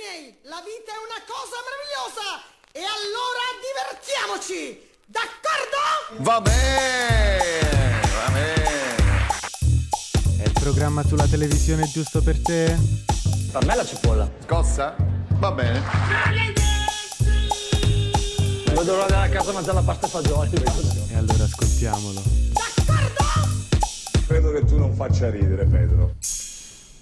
miei, la vita è una cosa meravigliosa e allora divertiamoci! D'accordo? Va bene, va bene. È il programma sulla televisione giusto per te? Per me la cipolla. Scossa? Va bene. Vedo l'ora di andare a casa a mangiare la pasta e fagioli. E allora ascoltiamolo. Credo che tu non faccia ridere, Pedro.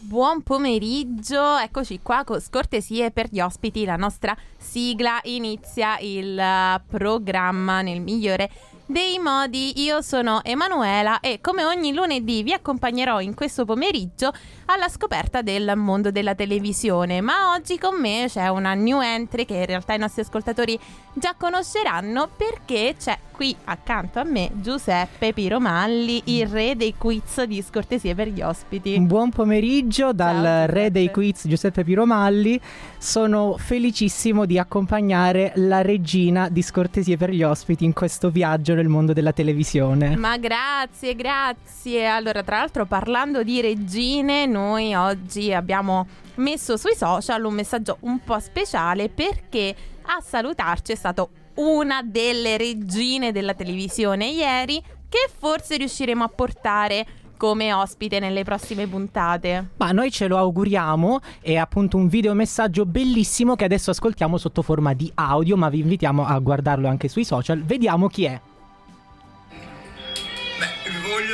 Buon pomeriggio, eccoci qua con scortesie per gli ospiti, la nostra sigla inizia il eh, programma nel migliore dei modi. Io sono Emanuela e come ogni lunedì vi accompagnerò in questo pomeriggio alla scoperta del mondo della televisione, ma oggi con me c'è una new entry che in realtà i nostri ascoltatori già conosceranno perché c'è qui accanto a me Giuseppe Piromalli, il re dei quiz di scortesie per gli ospiti. Buon pomeriggio dal Ciao, re dei quiz Giuseppe Piromalli. Sono felicissimo di accompagnare la regina di scortesie per gli ospiti in questo viaggio nel mondo della televisione. Ma grazie, grazie. Allora, tra l'altro, parlando di regine, noi oggi abbiamo messo sui social un messaggio un po' speciale perché a salutarci è stato una delle regine della televisione ieri che forse riusciremo a portare come ospite nelle prossime puntate. Ma noi ce lo auguriamo, è appunto un videomessaggio bellissimo che adesso ascoltiamo sotto forma di audio, ma vi invitiamo a guardarlo anche sui social. Vediamo chi è.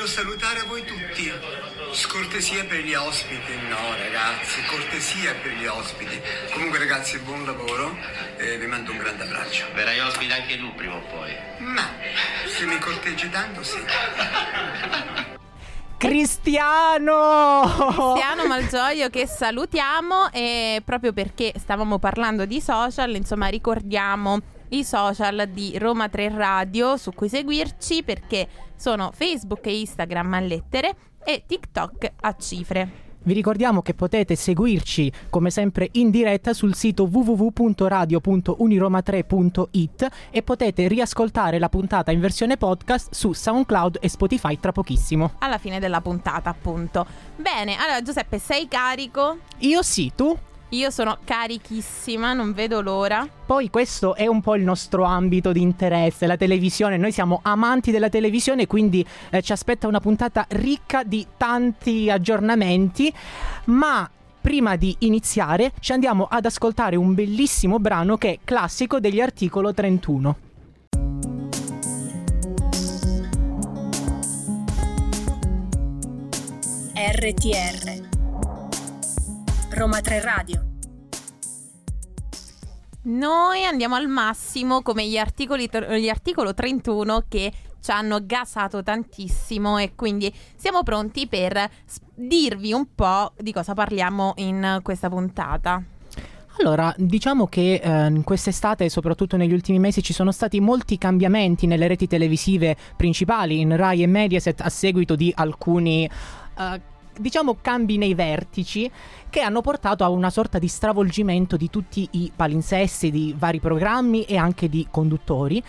Voglio salutare a voi tutti. Scortesia per gli ospiti, no ragazzi, cortesia per gli ospiti. Comunque ragazzi, buon lavoro e vi mando un grande abbraccio. Verrai ospite anche tu prima o poi. Ma se mi corteggi tanto sì. Cristiano! Cristiano Malgioglio che salutiamo e proprio perché stavamo parlando di social, insomma ricordiamo i social di Roma 3 Radio su cui seguirci perché sono Facebook e Instagram a lettere e TikTok a cifre. Vi ricordiamo che potete seguirci come sempre in diretta sul sito www.radio.uniroma3.it e potete riascoltare la puntata in versione podcast su SoundCloud e Spotify tra pochissimo. Alla fine della puntata, appunto. Bene, allora Giuseppe, sei carico? Io sì, tu? Io sono carichissima, non vedo l'ora. Poi questo è un po' il nostro ambito di interesse, la televisione. Noi siamo amanti della televisione, quindi eh, ci aspetta una puntata ricca di tanti aggiornamenti, ma prima di iniziare ci andiamo ad ascoltare un bellissimo brano che è classico degli articolo 31. RTR Roma 3 Radio Noi andiamo al massimo come gli articoli gli articolo 31 che ci hanno gasato tantissimo e quindi siamo pronti per dirvi un po' di cosa parliamo in questa puntata. Allora, diciamo che eh, in quest'estate e soprattutto negli ultimi mesi ci sono stati molti cambiamenti nelle reti televisive principali, in Rai e Mediaset, a seguito di alcuni, eh, diciamo, cambi nei vertici che hanno portato a una sorta di stravolgimento di tutti i palinsesti, di vari programmi e anche di conduttori.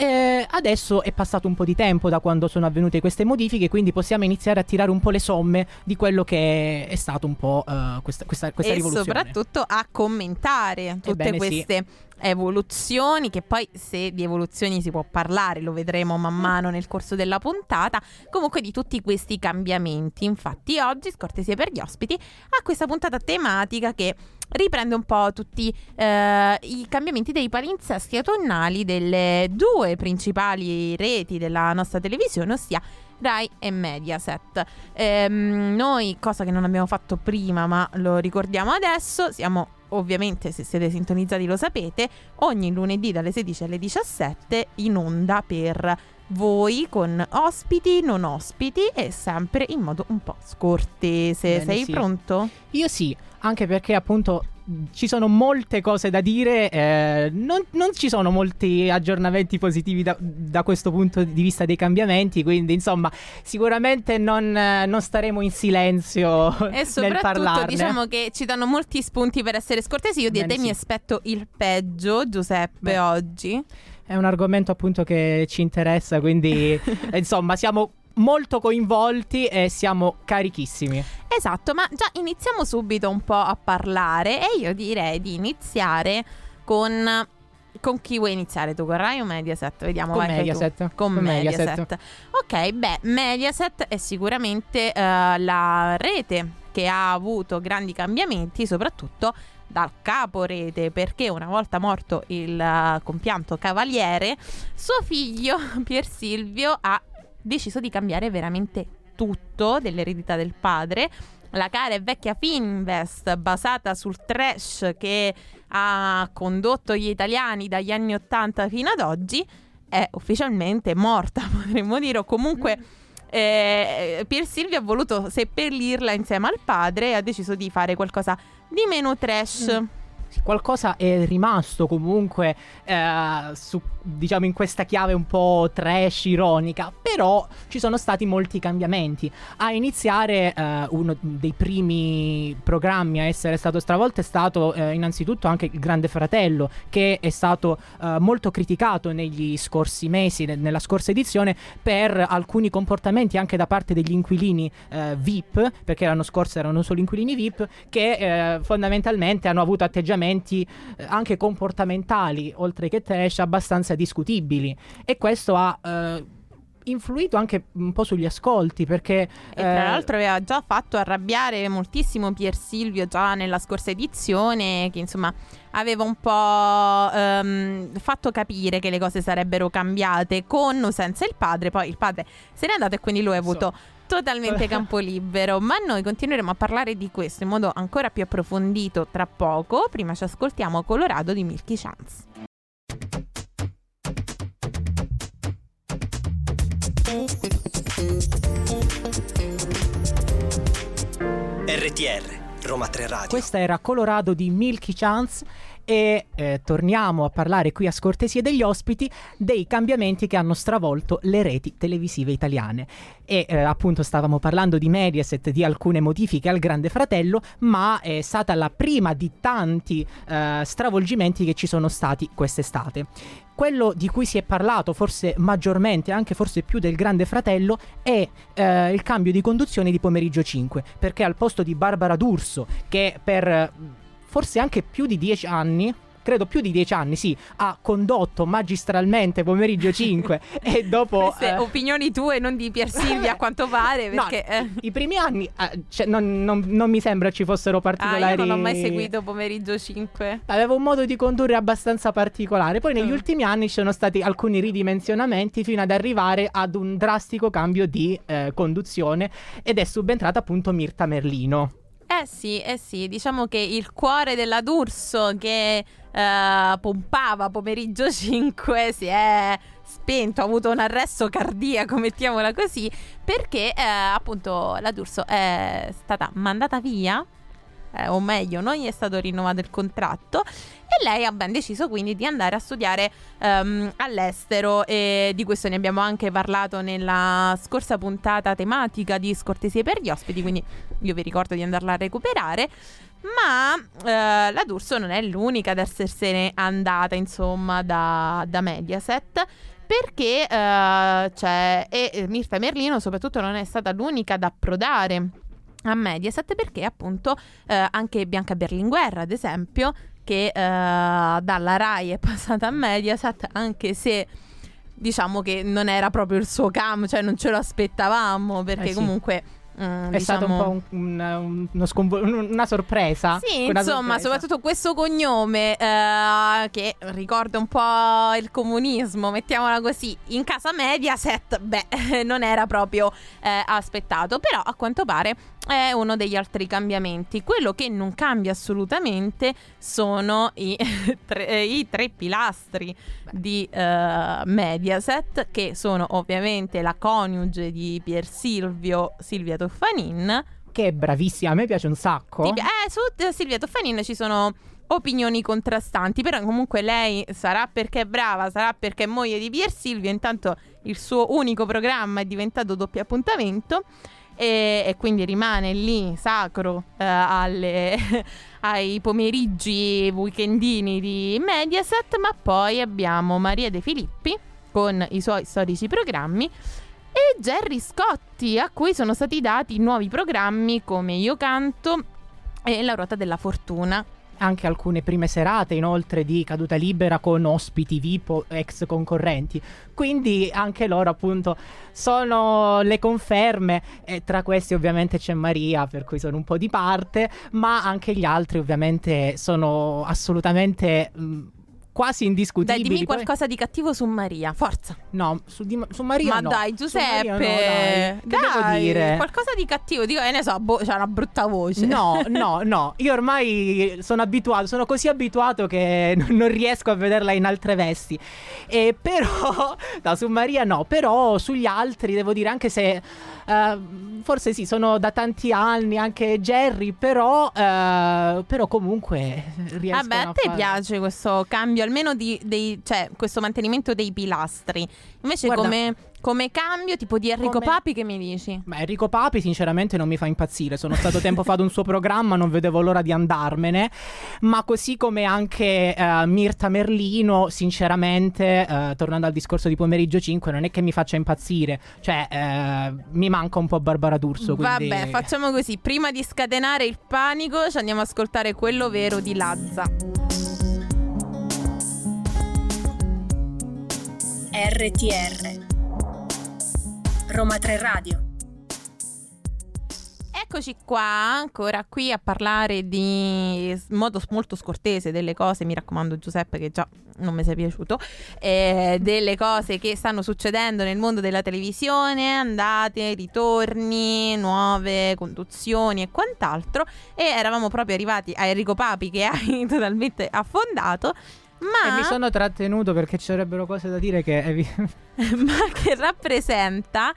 Eh, adesso è passato un po' di tempo da quando sono avvenute queste modifiche, quindi possiamo iniziare a tirare un po' le somme di quello che è stato un po' eh, questa, questa, questa e rivoluzione. soprattutto a commentare tutte Ebbene sì. queste evoluzioni che poi se di evoluzioni si può parlare lo vedremo man mano nel corso della puntata comunque di tutti questi cambiamenti infatti oggi scortesia per gli ospiti ha questa puntata tematica che riprende un po' tutti eh, i cambiamenti dei palinsesti autunnali delle due principali reti della nostra televisione ossia Rai e Mediaset. Ehm, noi, cosa che non abbiamo fatto prima, ma lo ricordiamo adesso, siamo ovviamente, se siete sintonizzati lo sapete, ogni lunedì dalle 16 alle 17 in onda per voi con ospiti, non ospiti e sempre in modo un po' scortese. Bene, Sei sì. pronto? Io sì, anche perché appunto ci sono molte cose da dire, eh, non, non ci sono molti aggiornamenti positivi da, da questo punto di vista dei cambiamenti, quindi insomma sicuramente non, eh, non staremo in silenzio E nel parlarne. diciamo che ci danno molti spunti per essere scortesi. Io di te mi sì. aspetto il peggio, Giuseppe, Beh. oggi. È un argomento appunto che ci interessa, quindi insomma siamo molto coinvolti e siamo carichissimi. Esatto, ma già iniziamo subito un po' a parlare e io direi di iniziare con... Con chi vuoi iniziare tu? Con Rai o Mediaset? Vediamo. Con vai. Mediaset. Con, Con Mediaset. Mediaset. Ok, beh, Mediaset è sicuramente eh, la rete che ha avuto grandi cambiamenti, soprattutto dal capo rete, perché una volta morto il eh, compianto cavaliere, suo figlio Pier Silvio ha deciso di cambiare veramente tutto dell'eredità del padre. La cara e vecchia Finvest, basata sul trash che ha condotto gli italiani dagli anni 80 fino ad oggi, è ufficialmente morta, potremmo dire, o comunque eh, Pier Silvio ha voluto seppellirla insieme al padre e ha deciso di fare qualcosa di meno trash. Sì, Qualcosa è rimasto comunque, eh, su- diciamo in questa chiave un po' trash, ironica, però ci sono stati molti cambiamenti. A iniziare eh, uno dei primi programmi a essere stato stravolto è stato eh, innanzitutto anche il Grande Fratello, che è stato eh, molto criticato negli scorsi mesi, ne- nella scorsa edizione, per alcuni comportamenti anche da parte degli inquilini eh, VIP, perché l'anno scorso erano solo inquilini VIP, che eh, fondamentalmente hanno avuto atteggiamenti eh, anche comportamentali, oltre che trash, abbastanza discutibili. E questo ha eh, influito anche un po' sugli ascolti, perché... E tra eh, l'altro aveva già fatto arrabbiare moltissimo Pier Silvio già nella scorsa edizione, che insomma aveva un po' ehm, fatto capire che le cose sarebbero cambiate con o senza il padre. Poi il padre se n'è andato e quindi lui ha avuto totalmente campo libero. Ma noi continueremo a parlare di questo in modo ancora più approfondito tra poco. Prima ci ascoltiamo Colorado di Milky Chance. RTR, Roma 3 Radio. Questa era Colorado di Milky Chance e eh, torniamo a parlare qui a scortesia degli ospiti dei cambiamenti che hanno stravolto le reti televisive italiane. E eh, appunto stavamo parlando di Mediaset, di alcune modifiche al Grande Fratello, ma è stata la prima di tanti eh, stravolgimenti che ci sono stati quest'estate. Quello di cui si è parlato forse maggiormente, anche forse più del Grande Fratello, è eh, il cambio di conduzione di pomeriggio 5, perché al posto di Barbara D'Urso, che per forse anche più di dieci anni, credo più di dieci anni, sì, ha condotto magistralmente pomeriggio 5 e dopo... Queste eh, opinioni tue, non di Pier Silvia, a quanto pare, No, perché... eh, I primi anni eh, cioè, non, non- non mi sembra ci fossero Ah, particolari... io non ho mai seguito pomeriggio 5. Aveva un modo di condurre abbastanza particolare. Poi negli Mm. ultimi anni ci sono stati alcuni ridimensionamenti fino ad arrivare ad un drastico cambio di eh, conduzione ed è subentrata appunto Mirta Merlino. Eh sì, eh sì, diciamo che il cuore della D'Urso che eh, pompava pomeriggio 5 si è spento, ha avuto un arresto cardiaco, mettiamola così, perché eh, appunto la D'Urso è stata mandata via, eh, o meglio, non gli è stato rinnovato il contratto e lei ha ben deciso quindi di andare a studiare ehm, all'estero e di questo ne abbiamo anche parlato nella scorsa puntata tematica di Scortesie per gli ospiti, quindi io vi ricordo di andarla a recuperare. Ma eh, la D'Urso non è l'unica ad essersene andata, insomma, da, da Mediaset. Perché eh, c'è. E eh, Mirta Merlino, soprattutto, non è stata l'unica ad approdare a Mediaset perché appunto eh, anche Bianca Berlinguer ad esempio che eh, dalla Rai è passata a Mediaset anche se diciamo che non era proprio il suo cam cioè non ce lo aspettavamo perché Eh sì. comunque mm, È stato un diciamo- po' un- un- uno sconvo- un- una sorpresa. sì, Una insomma, sorpresa. soprattutto questo cognome eh, che ricorda un po' il comunismo, mettiamola così, in casa Mediaset, beh, non era proprio eh, aspettato, però a quanto pare è uno degli altri cambiamenti. Quello che non cambia assolutamente sono i, tre, eh, i tre pilastri di eh, Mediaset, che sono ovviamente la coniuge di Pier Silvio, Silvia Toffanin. Che è bravissima, a me piace un sacco. Ti eh, su eh, Silvia Toffanin ci sono opinioni contrastanti, però comunque lei sarà perché è brava, sarà perché è moglie di Pier Silvio, intanto il suo unico programma è diventato doppio appuntamento e, e quindi rimane lì sacro eh, alle- ai pomeriggi weekendini di Mediaset, ma poi abbiamo Maria De Filippi con i suoi storici programmi e Jerry Scotti, a cui sono stati dati nuovi programmi come Io canto e La ruota della fortuna. Anche alcune prime serate inoltre di caduta libera con ospiti VIP ex concorrenti. Quindi anche loro appunto sono le conferme e tra questi ovviamente c'è Maria per cui sono un po' di parte, ma anche gli altri ovviamente sono assolutamente mh, quasi Dai, indiscutibili. dimmi Poi- qualcosa di cattivo su Maria, forza. No, su, di- su Maria Ma no. dai, Giuseppe, no, dai. Che devo dai, dire? qualcosa di cattivo, dico, eh, ne so, boh, c'ha una brutta voce. No, no, no, io ormai sono abituato, sono così abituato che non riesco a vederla in altre vesti. E però, no, su Maria no, però sugli altri devo dire, anche se eh, forse sì, sono da tanti anni anche Jerry, però, eh, però comunque riescono Vabbè, a te fare- piace questo cambio, almeno di, dei, cioè, questo mantenimento dei pilastri. Invece, Guarda- come, come cambio, tipo di Enrico Come- Papi, che mi dici? Beh, Enrico Papi sinceramente non mi fa impazzire, sono stato tempo fa ad un suo programma, non vedevo l'ora di andarmene, ma così come anche eh, Mirta Merlino, sinceramente, eh, tornando al discorso di pomeriggio 5, non è che mi faccia impazzire, cioè eh, mi manca un po' Barbara D'Urso. Quindi... Vabbè, facciamo così. Prima di scatenare il panico, ci andiamo a ascoltare quello vero di Lazza. RTR Roma 3 Radio. Eccoci qua, ancora qui a parlare di modo molto scortese delle cose, mi raccomando Giuseppe che già non mi sei piaciuto, eh, delle cose che stanno succedendo nel mondo della televisione, andate, ritorni, nuove conduzioni e quant'altro. E eravamo proprio arrivati a Enrico Papi che hai totalmente affondato. Ma, E mi sono trattenuto perché ci sarebbero cose da dire che... ma che rappresenta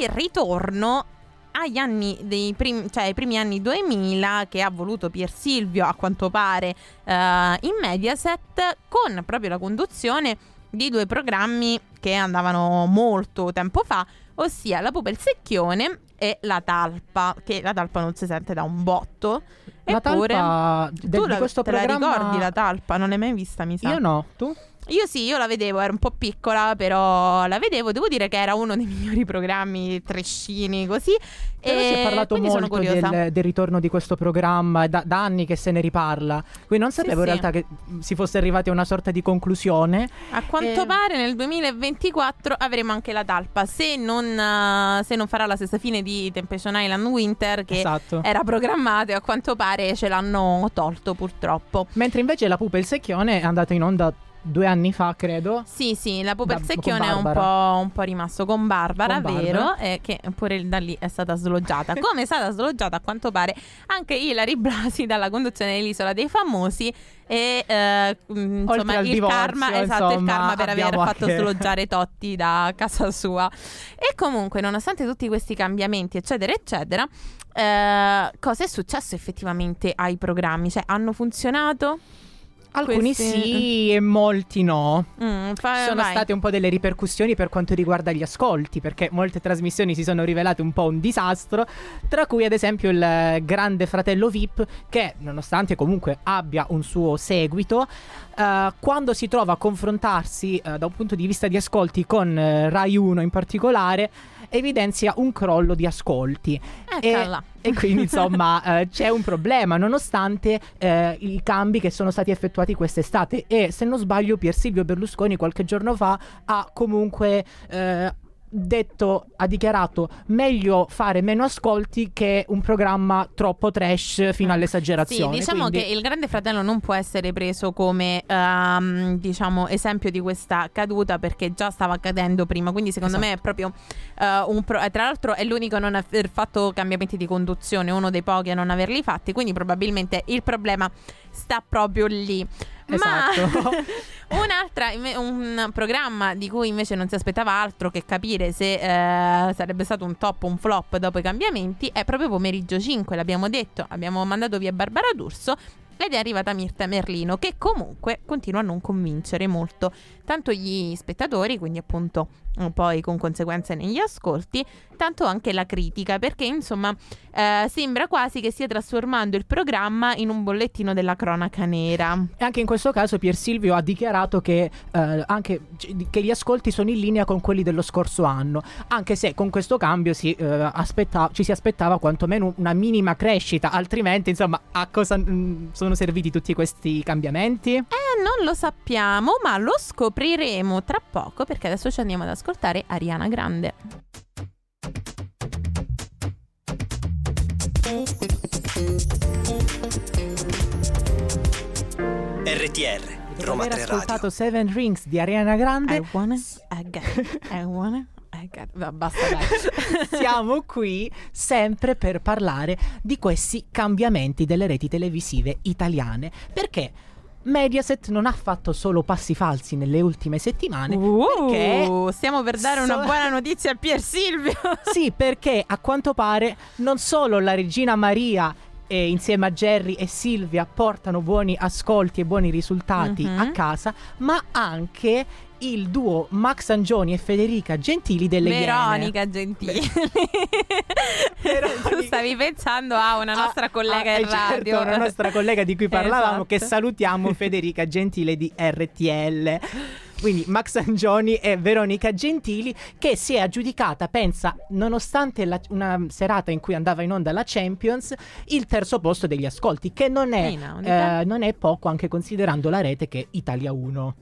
il ritorno agli anni dei primi, cioè ai primi anni 2000 che ha voluto Pier Silvio a quanto pare eh, in Mediaset con proprio la conduzione di due programmi che andavano molto tempo fa, ossia La Pupa e il Secchione e La Talpa, che la Talpa non si sente da un botto. La Eppure, talpa de- tu la, questo te programma... la ricordi la Talpa? Non l'hai mai vista, mi sa. Io no, tu? Io sì, io la vedevo, era un po' piccola, però la vedevo. Devo dire che era uno dei migliori programmi trescini così. Però si è parlato molto del, del ritorno di questo programma, da, da anni che se ne riparla. Quindi non sapevo in sì. realtà che si fosse arrivati a una sorta di conclusione. A quanto Eh. pare nel 2024 avremo anche la talpa. Se non, eh, se non farà la stessa fine di Temptation Island Winter, che Esatto. era programmato, e a quanto pare ce l'hanno tolto purtroppo. Mentre invece la pupa e il secchione è andata in onda due anni fa, credo. Sì, sì, la Pupa il Secchione è un po', un po' rimasto con Barbara, Con vero? Barbara. E che pure da lì è stata sloggiata. Come è stata sloggiata, a quanto pare, anche Ilari Blasi dalla conduzione dell'Isola dei Famosi. E eh, mh, insomma, il divorzio, karma, esatto, il insomma, karma per aver fatto anche- sloggiare Totti da casa sua. E comunque, nonostante tutti questi cambiamenti, eccetera, eccetera, eh, cosa è successo effettivamente ai programmi? Cioè, hanno funzionato? Alcuni Questi- sì e molti no. Mm, fa- sono vai. state un po' delle ripercussioni per quanto riguarda gli ascolti, perché molte trasmissioni si sono rivelate un po' un disastro, tra cui ad esempio il Grande Fratello VIP, che nonostante comunque abbia un suo seguito, eh, quando si trova a confrontarsi eh, da un punto di vista di ascolti con eh, Rai 1 in particolare, evidenzia un crollo di ascolti. Eccola. E quindi insomma eh, c'è un problema nonostante eh, i cambi che sono stati effettuati quest'estate e se non sbaglio Pier Silvio Berlusconi qualche giorno fa ha comunque eh, detto, ha dichiarato meglio fare meno ascolti che un programma troppo trash fino Sì, all'esagerazione. diciamo Quindi- che il Grande Fratello non può essere preso come ehm, diciamo esempio di questa caduta perché già stava cadendo prima, quindi secondo me è proprio eh, un pro- eh, tra l'altro è l'unico a non aver fatto cambiamenti di conduzione, uno dei pochi a non averli fatti, quindi probabilmente il problema sta proprio lì. Esatto. Ma un'altra, un programma di cui invece non si aspettava altro che capire se eh, sarebbe stato un top o un flop dopo i cambiamenti è proprio pomeriggio 5, l'abbiamo detto, abbiamo mandato via Barbara D'Urso ed è arrivata Mirta Merlino che comunque continua a non convincere molto tanto gli spettatori, quindi appunto poi con conseguenze negli ascolti, tanto anche la critica, perché insomma eh, sembra quasi che stia trasformando il programma in un bollettino della cronaca nera. E anche in questo caso Pier Silvio ha dichiarato che, eh, anche, che gli ascolti sono in linea con quelli dello scorso anno, anche se con questo cambio si, eh, aspetta- ci si aspettava quantomeno una minima crescita, altrimenti insomma a cosa mh, sono serviti tutti questi cambiamenti? Eh, non lo sappiamo, ma lo scopriremo tra poco perché adesso ci andiamo ad ascoltare Ariana Grande. RTR Dopo Roma aver 3 ascoltato Radio Seven Rings di Ariana Grande, I wanna, I get, I wanna. Va, basta dai. siamo qui sempre per parlare di questi cambiamenti delle reti televisive italiane. Perché Mediaset non ha fatto solo passi falsi nelle ultime settimane. perché Uh, stiamo per dare una so- buona notizia a Pier Silvio. Sì, perché a quanto pare non solo la regina Maria e insieme a Jerry e Silvia portano buoni ascolti e buoni risultati Mhm. a casa, ma anche il duo Max Angioni e Federica Gentili delle Iene. Veronica Gentili. tu stavi pensando a una nostra Ah, collega ah, in eh, certo, radio. una nostra collega di cui parlavamo, che Esatto. salutiamo, Federica Gentile di RTL. Quindi Max Angioni e Veronica Gentili che si è aggiudicata, pensa, nonostante la- una serata in cui andava in onda la Champions, il terzo posto degli ascolti, che non è, Inaudita. eh, non è poco anche considerando la rete che è Italia 1.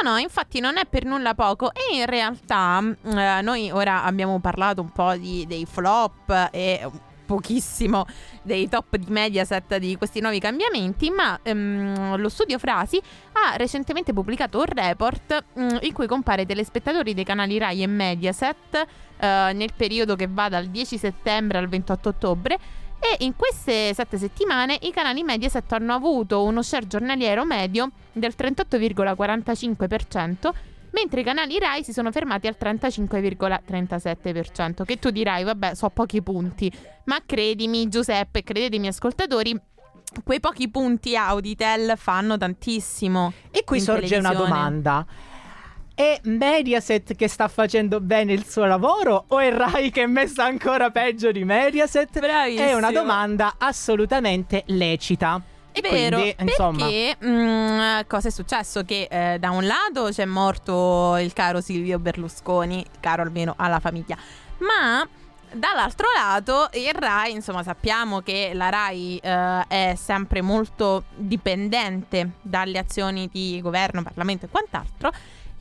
No, no, infatti non è per nulla poco. E in realtà mm, eh, noi ora abbiamo parlato un po' di, dei flop e pochissimo dei top di Mediaset di questi nuovi cambiamenti, ma ehm, lo studio Frasi ha recentemente pubblicato un report mm, in cui compare telespettatori dei canali Rai e Mediaset eh, nel periodo che va dal 10 settembre al 28 ottobre e in queste sette settimane i canali Mediaset hanno avuto uno share giornaliero medio del 38,45%, mentre i canali Rai si sono fermati al 35,37%. Che tu dirai, vabbè, so pochi punti, ma credimi Giuseppe, credetemi ascoltatori, quei pochi punti Auditel fanno tantissimo. E qui sorge una domanda. È Mediaset che sta facendo bene il suo lavoro o è Rai che è messa ancora peggio di Mediaset? Bravissimo. È una domanda assolutamente lecita. È vero, quindi, insomma, perché mm, cosa è successo? Che eh, da un lato c'è morto il caro Silvio Berlusconi, caro almeno alla famiglia, ma dall'altro lato il Rai, insomma sappiamo che la Rai eh, è sempre molto dipendente dalle azioni di governo, Parlamento e quant'altro.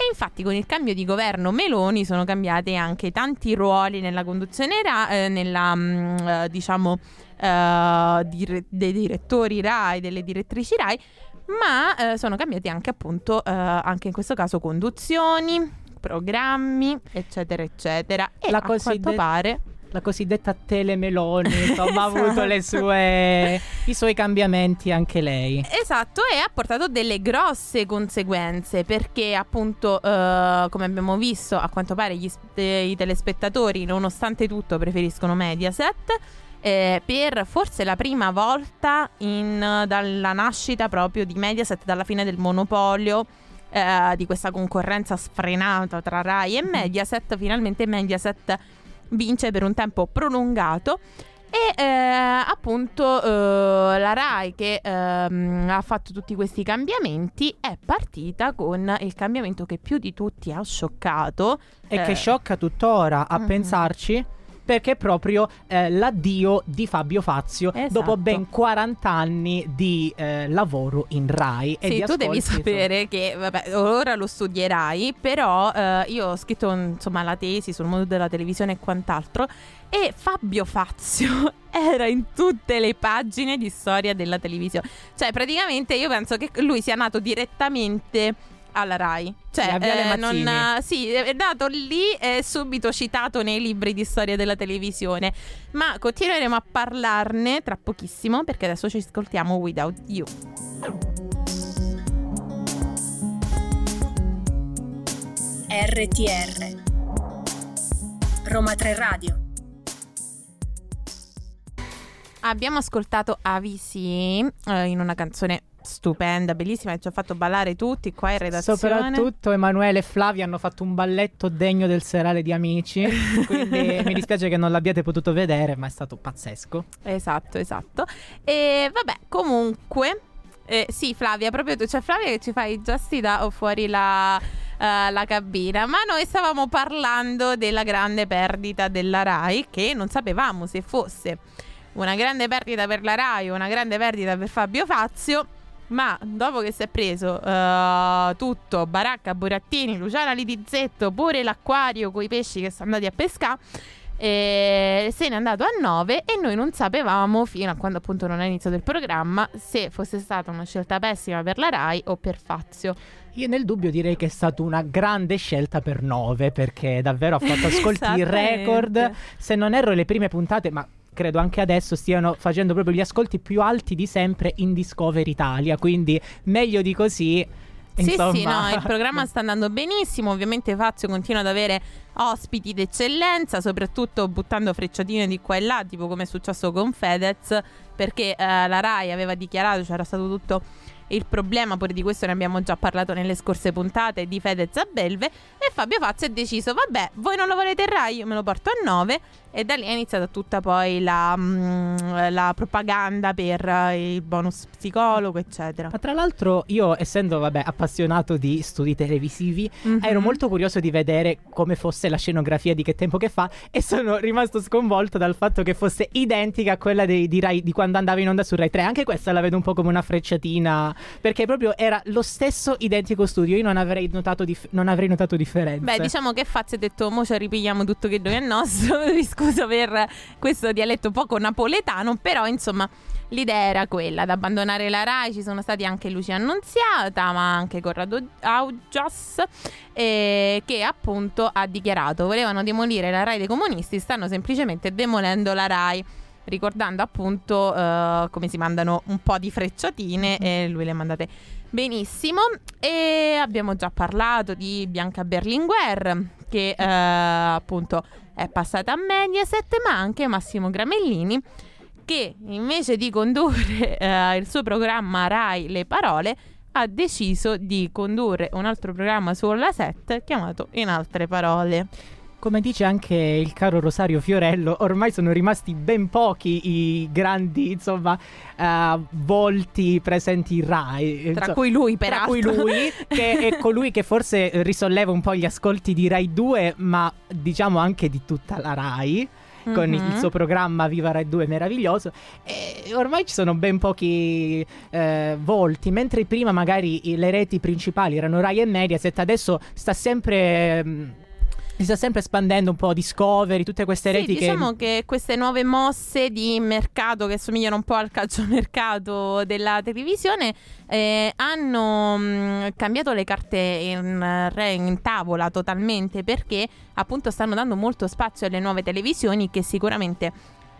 E infatti con il cambio di governo Meloni sono cambiati anche tanti ruoli nella conduzione Ra- eh, nella mm, eh, diciamo eh, dire- dei direttori Rai, delle direttrici Rai, ma eh, sono cambiati anche appunto eh, anche in questo caso conduzioni, programmi, eccetera, eccetera. E La a quanto pare la cosiddetta telemeloni, insomma, ha avuto le sue, i suoi cambiamenti anche lei. Esatto, e ha portato delle grosse conseguenze perché appunto, eh, come abbiamo visto, a quanto pare gli eh, i telespettatori, nonostante tutto, preferiscono Mediaset. eh, per forse la prima volta in- dalla nascita proprio di Mediaset, dalla fine del monopolio, eh, di questa concorrenza sfrenata tra Rai e Mediaset, finalmente Mediaset vince per un tempo prolungato. E eh, appunto eh, la RAI che ehm, ha fatto tutti questi cambiamenti è partita con il cambiamento che più di tutti ha scioccato. E eh, che sciocca tuttora a Mhm. pensarci. Perché è proprio eh, l'addio di Fabio Fazio Esatto. dopo ben 40 anni di eh, lavoro in Rai. e Sì, di tu devi sapere che, vabbè, ora lo studierai, però eh, io ho scritto insomma la tesi sul mondo della televisione e quant'altro e Fabio Fazio era in tutte le pagine di storia della televisione. Cioè, praticamente io penso che lui sia nato direttamente alla Rai. Cioè, eh, non, sì, è nato lì e subito citato nei libri di storia della televisione. Ma continueremo a parlarne tra pochissimo perché adesso ci ascoltiamo Without You. RTR Roma 3 Radio Abbiamo ascoltato AVC eh, in una canzone stupenda, bellissima, ci ha fatto ballare tutti qua in redazione. Soprattutto Emanuele e Flavia hanno fatto un balletto degno del serale di amici. quindi mi dispiace che non l'abbiate potuto vedere, ma è stato pazzesco. Esatto, esatto. E vabbè, comunque. Eh, sì, Flavia, proprio tu. C'è Flavia che ci fa i gesti da fuori la, eh, la cabina. Ma noi stavamo parlando della grande perdita della RAI, che non sapevamo se fosse una grande perdita per la RAI o una grande perdita per Fabio Fazio. Ma dopo che si è preso eh, tutto, Baracca, Burattini, Luciana Litizzetto, pure l'acquario con i pesci che sono andati a pescare, eh, se n'è andato a 9 e noi non sapevamo fino a quando appunto non è iniziato il programma se fosse stata una scelta pessima per la RAI o per Fazio. Io nel dubbio direi che è stata una grande scelta per 9 perché davvero ha fatto ascolti record. Se non erro le prime puntate, ma credo anche adesso stiano facendo proprio gli ascolti più alti di sempre in Discover Italia, quindi meglio di così. Insomma. Sì, sì, no, il programma sta andando benissimo. Ovviamente Fazio continua ad avere ospiti d'eccellenza, soprattutto buttando frecciatine di qua e là, tipo come è successo con Fedez, perché eh, la Rai aveva dichiarato, c'era stato tutto il problema, pure di questo ne abbiamo già parlato nelle scorse puntate, di Fedez a Belve. E Fabio Fazio ha deciso, vabbè, voi non lo volete il Rai, io me lo porto a 9. E da lì è iniziata tutta poi la, mm, la propaganda per il bonus psicologo, eccetera. Ma tra l'altro io, essendo vabbè, appassionato di studi televisivi, Mhm. ero molto curioso di vedere come fosse la scenografia di che tempo che fa e sono rimasto sconvolto dal fatto che fosse identica a quella dei- di, Rai, di quando andava in onda su Rai 3. Anche questa la vedo un po' come una frecciatina, perché proprio era lo stesso identico studio. Io non avrei notato, dif- non avrei notato differenze. Beh, diciamo che Fazio ha detto, mo ci ripigliamo tutto che noi è nostro, mi scuso per questo dialetto poco napoletano, però insomma l'idea era quella, di abbandonare la RAI, ci sono stati anche Lucia Annunziata, ma anche Corrado Augias, eh, che appunto ha dichiarato, volevano demolire la RAI dei comunisti, stanno semplicemente demolendo la RAI. Ricordando appunto eh, come si mandano un po' di frecciatine e lui le ha mandate benissimo. E abbiamo già parlato di Bianca Berlinguer, che eh, appunto è passata a Mediaset, ma anche Massimo Gramellini, che invece di condurre eh, il suo programma Rai Le Parole, ha deciso di condurre un altro programma sulla set chiamato In altre parole. Come dice anche il caro Rosario Fiorello, ormai sono rimasti ben pochi i grandi, insomma, eh, volti presenti in Rai. Tra Insomma, cui lui, Tra peraltro. cui lui, che è colui che forse risolleva un po' gli ascolti di Rai 2, ma diciamo anche di tutta la Rai. Con il Mhm. suo programma Viva Rai 2 meraviglioso e ormai ci sono ben pochi eh, volti mentre prima magari le reti principali erano Rai e Mediaset adesso sta sempre mm, si sta sempre espandendo un po' Discovery, tutte queste Sì, reti diciamo che... che quesse nuove mosse di mercato che somigliano un po' al calciomercato della televisione eh, hanno mh, cambiato le carte in, in tavola totalmente perché appunto stanno dando molto spazio alle nuove televisioni che sicuramente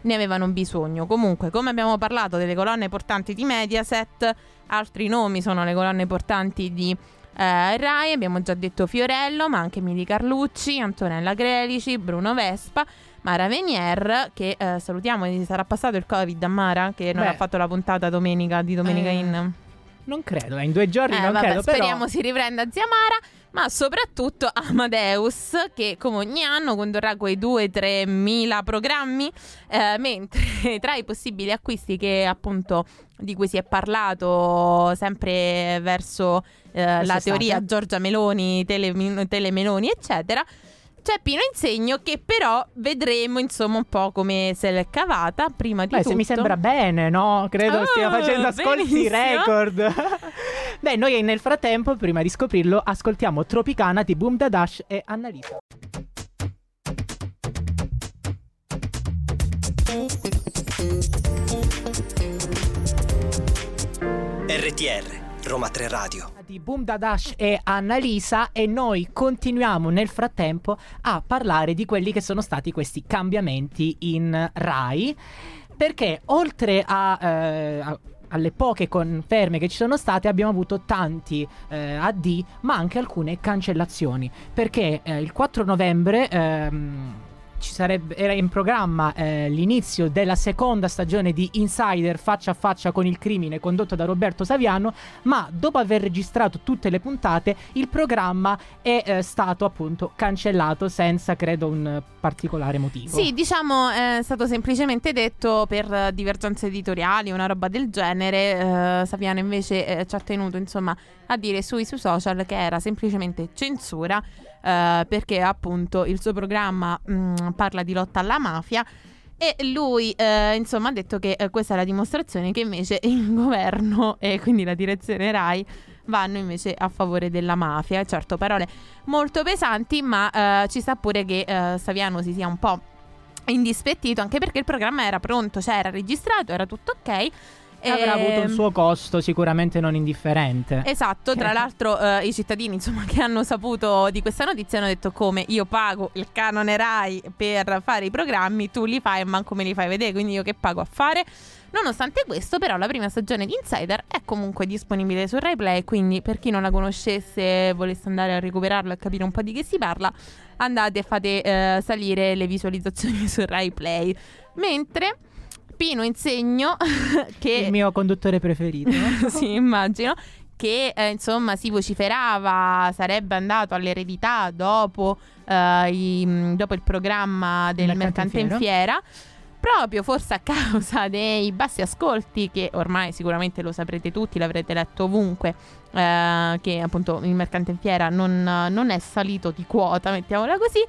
ne avevano bisogno. Comunque, come abbiamo parlato delle colonne portanti di Mediaset, altri nomi sono le colonne portanti di eh, Rai, abbiamo già detto Fiorello, ma anche Mili Carlucci, Antonella Grelici, Bruno Vespa, Mara Venier, che eh, salutiamo, sarà passato il Covid a Mara, che non Beh. ha fatto la puntata domenica di Domenica Eh, In. Non credo, in due giorni Eh, non vabbè, credo, però... speriamo si riprenda zia Mara, ma soprattutto Amadeus, che come ogni anno condurrà quei 2-3 mila programmi, eh, mentre tra i possibili acquisti che appunto di cui si è parlato sempre verso eh, la teoria Giorgia Meloni, Tele, Telemeloni, eccetera. C'è Pino Insegno che però vedremo insomma un po' come se l'è cavata prima di Beh, tutto. se mi sembra bene, no? Credo Ah, stia facendo ascolti benissimo. record. Beh, noi nel frattempo, prima di scoprirlo, ascoltiamo Tropicana di Boom Dadash e Annalisa. RTR, Roma 3 Radio. di Boom Dadash e Annalisa e noi continuiamo nel frattempo a parlare di quelli che sono stati questi cambiamenti in Rai perché oltre a, eh, alle poche conferme che ci sono state abbiamo avuto tanti eh, AD ma anche alcune cancellazioni perché eh, il 4 novembre ehm, sarebbe, era in programma eh, l'inizio della seconda stagione di Insider faccia a faccia con il crimine condotto da Roberto Saviano, ma dopo aver registrato tutte le puntate il programma è eh, stato appunto cancellato senza credo un particolare motivo. Sì, diciamo è stato semplicemente detto per divergenze editoriali, una roba del genere. Eh, Saviano invece eh, ci ha tenuto insomma a dire sui, sui social che era semplicemente censura eh, perché appunto il suo programma mh, parla di lotta alla mafia. E lui, eh, insomma, ha detto che eh, questa è la dimostrazione che invece il governo e quindi la direzione RAI vanno invece a favore della mafia. Certo, parole molto pesanti, ma eh, ci sta pure che eh, Saviano si sia un po' indispettito, anche perché il programma era pronto, cioè era registrato, era tutto ok. E avrà avuto un Ehm, suo costo sicuramente non indifferente. Esatto, tra l'altro eh, i cittadini insomma, che hanno saputo di questa notizia hanno detto come io pago il canone RAI per fare i programmi, tu li fai e manco me li fai vedere, quindi io che pago a fare? Nonostante questo però la prima stagione di Insider è comunque disponibile su Rai Play, quindi per chi non la conoscesse e volesse andare a recuperarla e capire un po' di che si parla, andate e fate eh, salire le visualizzazioni su Rai Play. Mentre Pino Insegno che Il mio conduttore preferito. sì, immagino. Che eh, insomma si vociferava sarebbe andato all'eredità dopo, eh, i- mh, dopo il programma del Mercante mercante in in fiera. Proprio forse a causa dei bassi ascolti, che ormai sicuramente lo saprete tutti, l'avrete letto ovunque, eh, che appunto il mercante in fiera non, non è salito di quota, mettiamola così.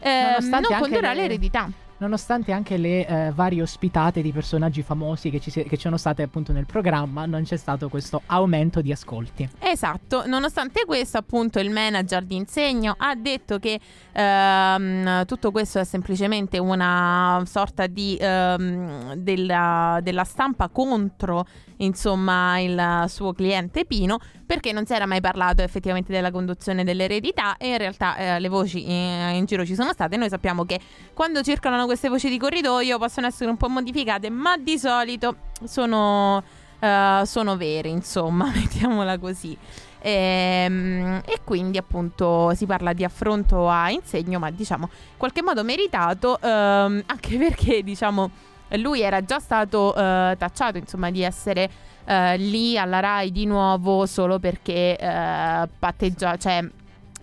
eh, non condurrà le- l'eredità. Nonostante anche le eh, varie ospitate di personaggi famosi che ci, si- che ci sono state appunto nel programma, non c'è stato questo aumento di ascolti. Esatto, nonostante questo, appunto, il manager di Insegno ha detto che ehm, tutto questo è semplicemente una sorta di ehm, della, della stampa contro insomma il suo cliente Pino perché non si era mai parlato effettivamente della conduzione dell'eredità e in realtà eh, le voci in, in giro ci sono state noi sappiamo che quando circolano queste voci di corridoio possono essere un po' modificate ma di solito sono eh, sono vere, insomma, mettiamola così. Ehm, E, quindi appunto si parla di affronto a insegno, ma diciamo in qualche modo meritato, ehm, anche perché diciamo lui era già stato eh, tacciato insomma di essere eh, lì alla RAI di nuovo solo perché eh, patteggia, cioè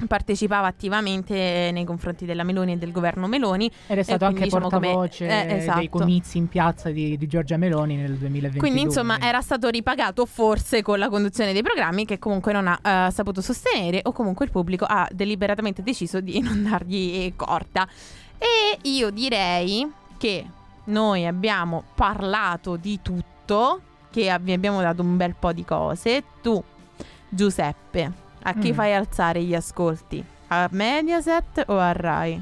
partecipava attivamente nei confronti della Meloni e del governo Meloni Ed è stato anche diciamo, come- portavoce eh, esatto. dei comizi in piazza di, di Giorgia Meloni nel 2022. Quindi insomma era stato ripagato forse con la conduzione dei programmi che comunque non ha eh, saputo sostenere o comunque il pubblico ha deliberatamente deciso di non dargli corda. E io direi che noi abbiamo parlato di tutto, che vi abbiamo dato un bel po' di cose. Tu, Giuseppe, a chi Mm. fai alzare gli ascolti? A Mediaset o a Rai?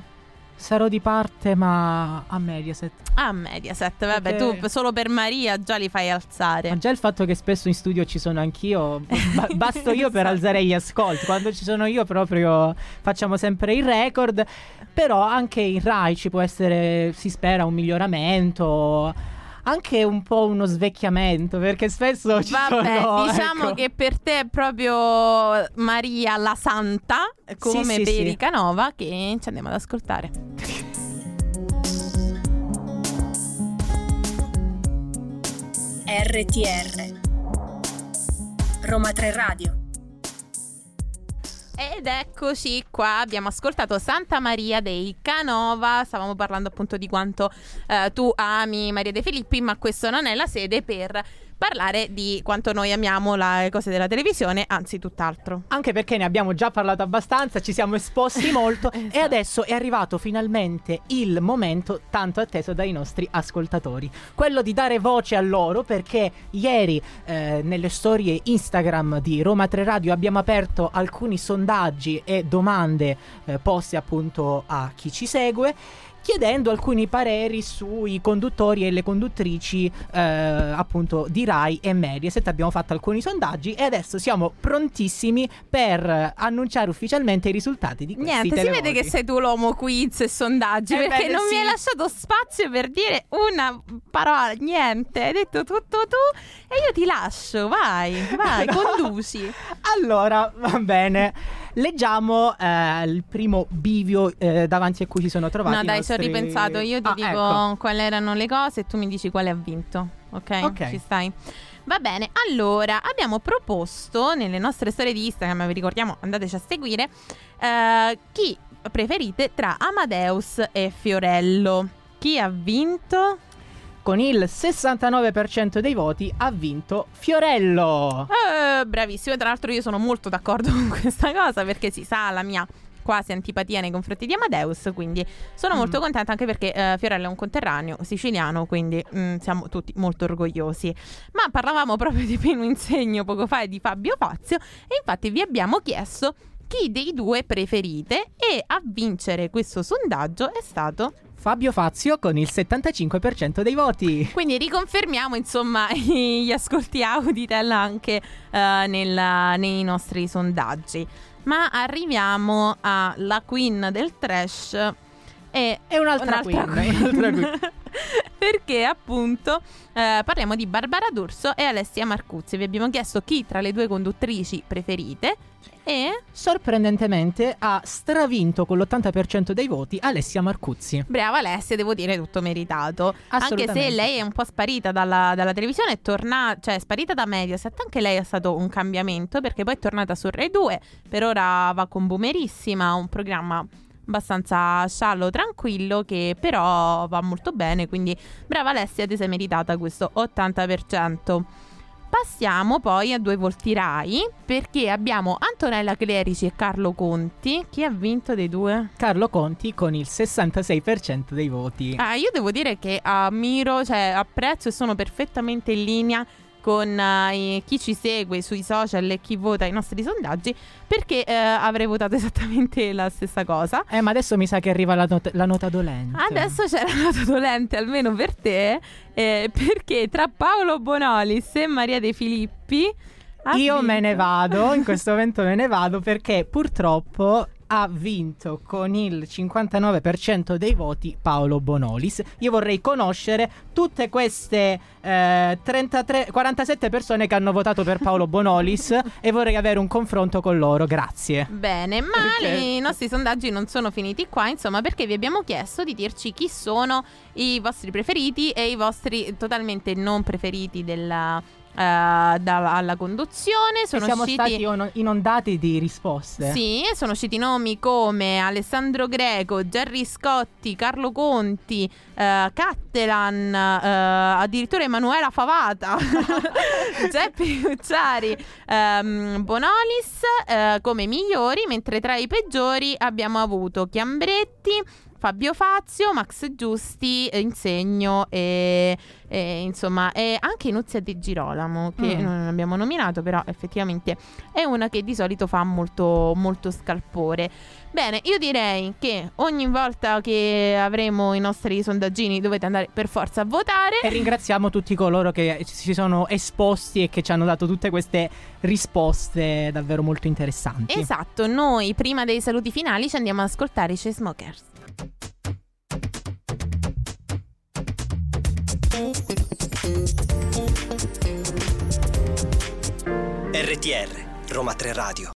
Sarò di parte, ma a Mediaset. A Mediaset, vabbè, Perché- tu solo per Maria già li fai alzare. Ma già il fatto che spesso in studio ci sono anch'io, ba- basto io per alzare gli ascolti. Quando ci sono io proprio facciamo sempre il record. Però anche in Rai ci può essere, si spera, un miglioramento. Anche un po' uno svecchiamento, perché spesso ci Vabbè, sono... diciamo ecco. che per te è proprio Maria la Santa, come sì, per sì. i Canova, che ci andiamo ad ascoltare. RTR Roma 3 Radio Ed eccoci qua, abbiamo ascoltato Santa Maria dei Canova, stavamo parlando appunto di quanto eh, tu ami Maria De Filippi, ma questo non è la sede per parlare di quanto noi amiamo le cose della televisione, anzi tutt'altro. Anche perché ne abbiamo già parlato abbastanza, ci siamo esposti molto e Esatto. adesso è arrivato finalmente il momento tanto atteso dai nostri ascoltatori. Quello di dare voce a loro perché ieri eh, nelle storie Instagram di Roma 3 Radio abbiamo aperto alcuni sondaggi e domande eh, poste appunto a chi ci segue chiedendo alcuni pareri sui conduttori e le conduttrici eh, appunto di Rai e Mediaset. Abbiamo fatto alcuni sondaggi e adesso siamo prontissimi per annunciare ufficialmente i risultati di questi Niente, si televoti. vede che sei tu l'uomo quiz e sondaggi Eh perché beh, non sì. mi hai lasciato spazio per dire una parola, niente, hai detto tutto tu e io ti lascio, vai, vai, No. conduci. Allora, va bene. Leggiamo eh, il primo bivio eh, davanti a cui si sono trovati. No, dai, ci ho nostri- ripensato. Io ti Ah, dico ecco. quali erano le cose e tu mi dici quale ha vinto. Ok? Ok. Ci stai? Va bene, allora abbiamo proposto nelle nostre storie di Instagram, vi ricordiamo, andateci a seguire, eh, chi preferite tra Amadeus e Fiorello. Chi ha vinto? Con il 69% dei voti ha vinto Fiorello. Eh, bravissimo, tra l'altro io sono molto d'accordo con questa cosa perché si sa la mia quasi antipatia nei confronti di Amadeus, quindi sono molto Mm. contenta anche perché eh, Fiorello è un conterraneo siciliano, quindi mm, siamo tutti molto orgogliosi. Ma parlavamo proprio di Pino Insegno poco fa e di Fabio Fazio e infatti vi abbiamo chiesto chi dei due preferite e a vincere questo sondaggio è stato Fabio Fazio con il 75% dei voti. quindi riconfermiamo insomma gli ascolti Auditel anche eh, nella- nei nostri sondaggi. Ma arriviamo alla queen del trash e E un'altra, queen, un'altra queen. perché appunto eh, parliamo di Barbara D'Urso e Alessia Marcuzzi. Vi abbiamo chiesto chi tra le due conduttrici preferite e Sorprendentemente ha stravinto con l'80% dei voti Alessia Marcuzzi. Brava Alessia, devo dire tutto meritato. Anche se lei è un po' sparita dalla, dalla televisione, è tornata, cioè è sparita da Mediaset, anche lei è stato un cambiamento perché poi è tornata su Rai 2, per ora va con Boomerissima, un programma abbastanza sciallo, tranquillo, che però va molto bene, quindi brava Alessia, ti sei meritata questo 80%. Passiamo poi a due volti Rai perché abbiamo Antonella Clerici e Carlo Conti. Chi ha vinto dei due? Carlo Conti con il 66% dei voti. Ah, io devo dire che ammiro, cioè apprezzo e sono perfettamente in linea con eh, chi ci segue sui social e chi vota i nostri sondaggi perché eh, avrei votato esattamente la stessa cosa. Eh, ma adesso mi sa che arriva la, not- la nota dolente. Adesso c'era la nota dolente almeno per te eh, perché tra Paolo Bonolis e Maria De Filippi Io me vinto- ne vado, in questo momento me ne vado perché purtroppo ha vinto con il 59% dei voti Paolo Bonolis. Io vorrei conoscere tutte queste eh, 33, 47 persone che hanno votato per Paolo Bonolis e vorrei avere un confronto con loro. Grazie. Bene, ma Perché? i nostri sondaggi non sono finiti qua, insomma, perché vi abbiamo chiesto di dirci chi sono i vostri preferiti e i vostri totalmente non preferiti della, da- alla conduzione. E Sono siamo usciti... stati inondati di risposte. Sì, sono usciti nomi come Alessandro Greco, Gerry Scotti, Carlo Conti, eh, Cattelan, eh, addirittura Emanuela Favata, Geppi Cucciari, ehm, Bonolis eh, come migliori, mentre tra i peggiori abbiamo avuto Chiambretti. Fabio Fazio, Max Giusti, eh, Insegno e, e, insomma e anche Nuzia De Girolamo che Mm. non abbiamo nominato però effettivamente è una che di solito fa molto, molto scalpore. Bene, io direi che ogni volta che avremo i nostri sondaggini dovete andare per forza a votare. E ringraziamo tutti coloro che si sono esposti e che ci hanno dato tutte queste risposte davvero molto interessanti. Esatto, noi prima dei saluti finali ci andiamo ad ascoltare i Chainsmokers. RTR, Roma 3 Radio.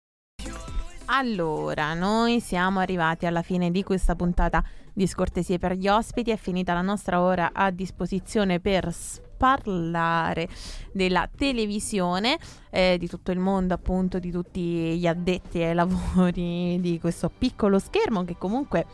Allora, noi siamo arrivati alla fine di questa puntata di scortesie per gli ospiti. È finita la nostra ora a disposizione per parlare della televisione, eh, di tutto il mondo, appunto, di tutti gli addetti ai lavori di questo piccolo schermo che comunque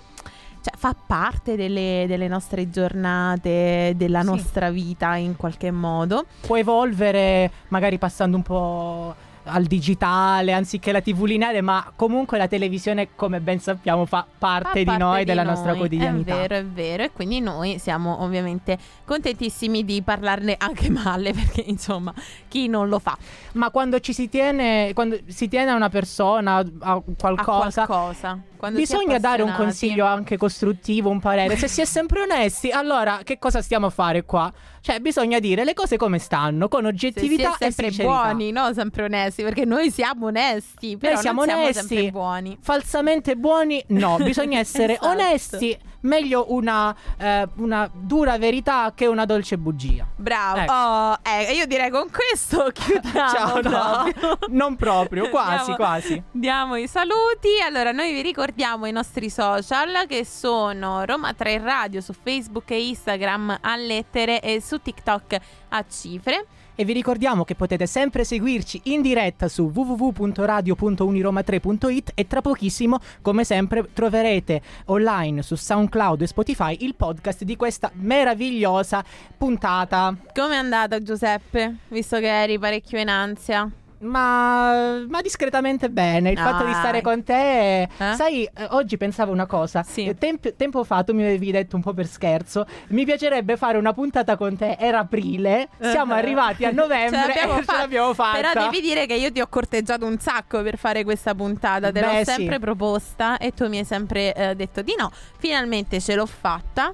fa parte delle, delle nostre giornate, della Sì. nostra vita in qualche modo. Può evolvere magari passando un po' al digitale anziché la tv lineare, ma comunque la televisione, come ben sappiamo, fa parte, Fa di noi, di della noi, nostra quotidianità. È vero, è vero. E quindi noi siamo ovviamente contentissimi di parlarne anche male, perché insomma, chi non lo fa? Ma quando ci si tiene, quando si tiene a una persona, a qualcosa, A qualcosa. Bisogna dare un consiglio anche costruttivo, un parere. Se si è sempre onesti, allora che cosa stiamo a fare qua? Cioè, bisogna dire le cose come stanno, con Se oggettività si è e sempre sincerità. buoni, no? Sempre onesti, perché noi siamo onesti, però Noi siamo siamo onesti, sempre buoni. falsamente buoni, no, bisogna essere Esatto. onesti. Meglio una, eh, una dura verità che una dolce bugia. Bravo. Ecco. Oh, eh, io direi con questo chiudiamo. Ciao, no, non proprio, quasi, Diamo- quasi. Diamo i saluti. Allora, noi vi ricordiamo i nostri social che sono Roma 3 Radio su Facebook e Instagram a lettere e su TikTok a cifre. E vi ricordiamo che potete sempre seguirci in diretta su www.radio.uniroma3.it e tra pochissimo, come sempre, troverete online su SoundCloud e Spotify il podcast di questa meravigliosa puntata. Come è andata Giuseppe? Visto che eri parecchio in ansia. Ma, ma discretamente bene. Il fatto di Ah. stare con te. Eh? Sai, eh, oggi pensavo una cosa. Sì. Eh, temp- tempo fa tu mi avevi detto un po' per scherzo. Mi piacerebbe fare una puntata con te. Era aprile. Siamo Eh. arrivati a novembre Ce l'abbiamo e ce fatta. l'abbiamo fatta. Però devi dire che io ti ho corteggiato un sacco per fare questa puntata. Te l'ho Beh, sì. sempre proposta e tu mi hai sempre eh, detto di no. Finalmente ce l'ho fatta.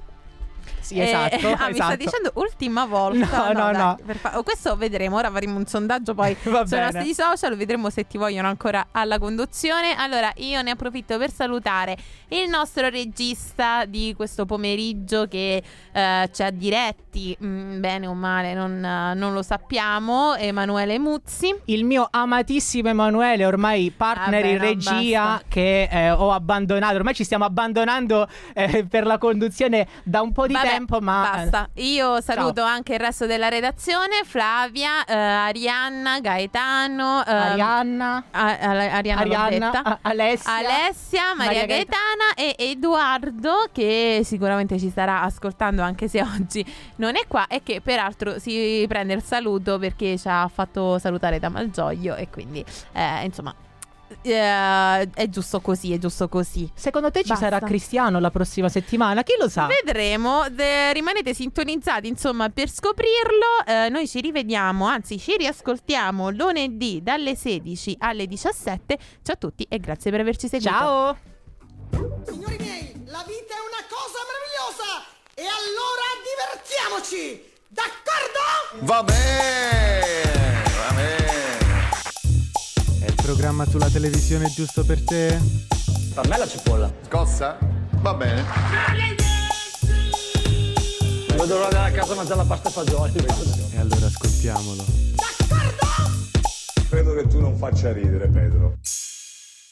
Sì, Eh, esatto. ah, mi sta esatto. dicendo ultima volta. No, no, no. per fa- oh, questo vedremo. Ora faremo un sondaggio poi sui nostri social. Vedremo se ti vogliono ancora alla conduzione. Allora, io ne approfitto per salutare il nostro regista di questo pomeriggio che eh, ci ha diretti, mm, bene o male, non, eh, non lo sappiamo. Emanuele Muzzi. Il mio amatissimo Emanuele, ormai partner Vabbè, in no, regia, basta. che eh, ho abbandonato. Ormai ci stiamo abbandonando eh, per la conduzione da un po' di Vabbè, tempo, ma. Basta. Io saluto anche il resto della redazione: Flavia, eh, Arianna, Gaetano, ehm, Arianna. A- a- Arianna, Arianna, a- Alessia. Alessia, Maria, Maria Gaetana e Edoardo che sicuramente ci starà ascoltando anche se oggi non è qua e che peraltro si prende il saluto perché ci ha fatto salutare da Malgioglio e quindi eh, insomma eh, è giusto così, è giusto così. Secondo te ci Basta. sarà Cristiano la prossima settimana? Chi lo sa? Vedremo, de- rimanete sintonizzati insomma per scoprirlo. Eh, noi ci rivediamo, anzi ci riascoltiamo lunedì dalle 16 alle 17. Ciao a tutti e grazie per averci seguito. Ciao! Signori miei, la vita è una cosa meravigliosa! E allora divertiamoci! D'accordo? Va bene, va bene. Programma sulla televisione giusto per te? Per me la cipolla. Scossa? Va bene. Vedo l'ora di andare a casa a mangiare la pasta e fagioli. E allora ascoltiamolo. D'accordo? Credo che tu non faccia ridere, Pedro.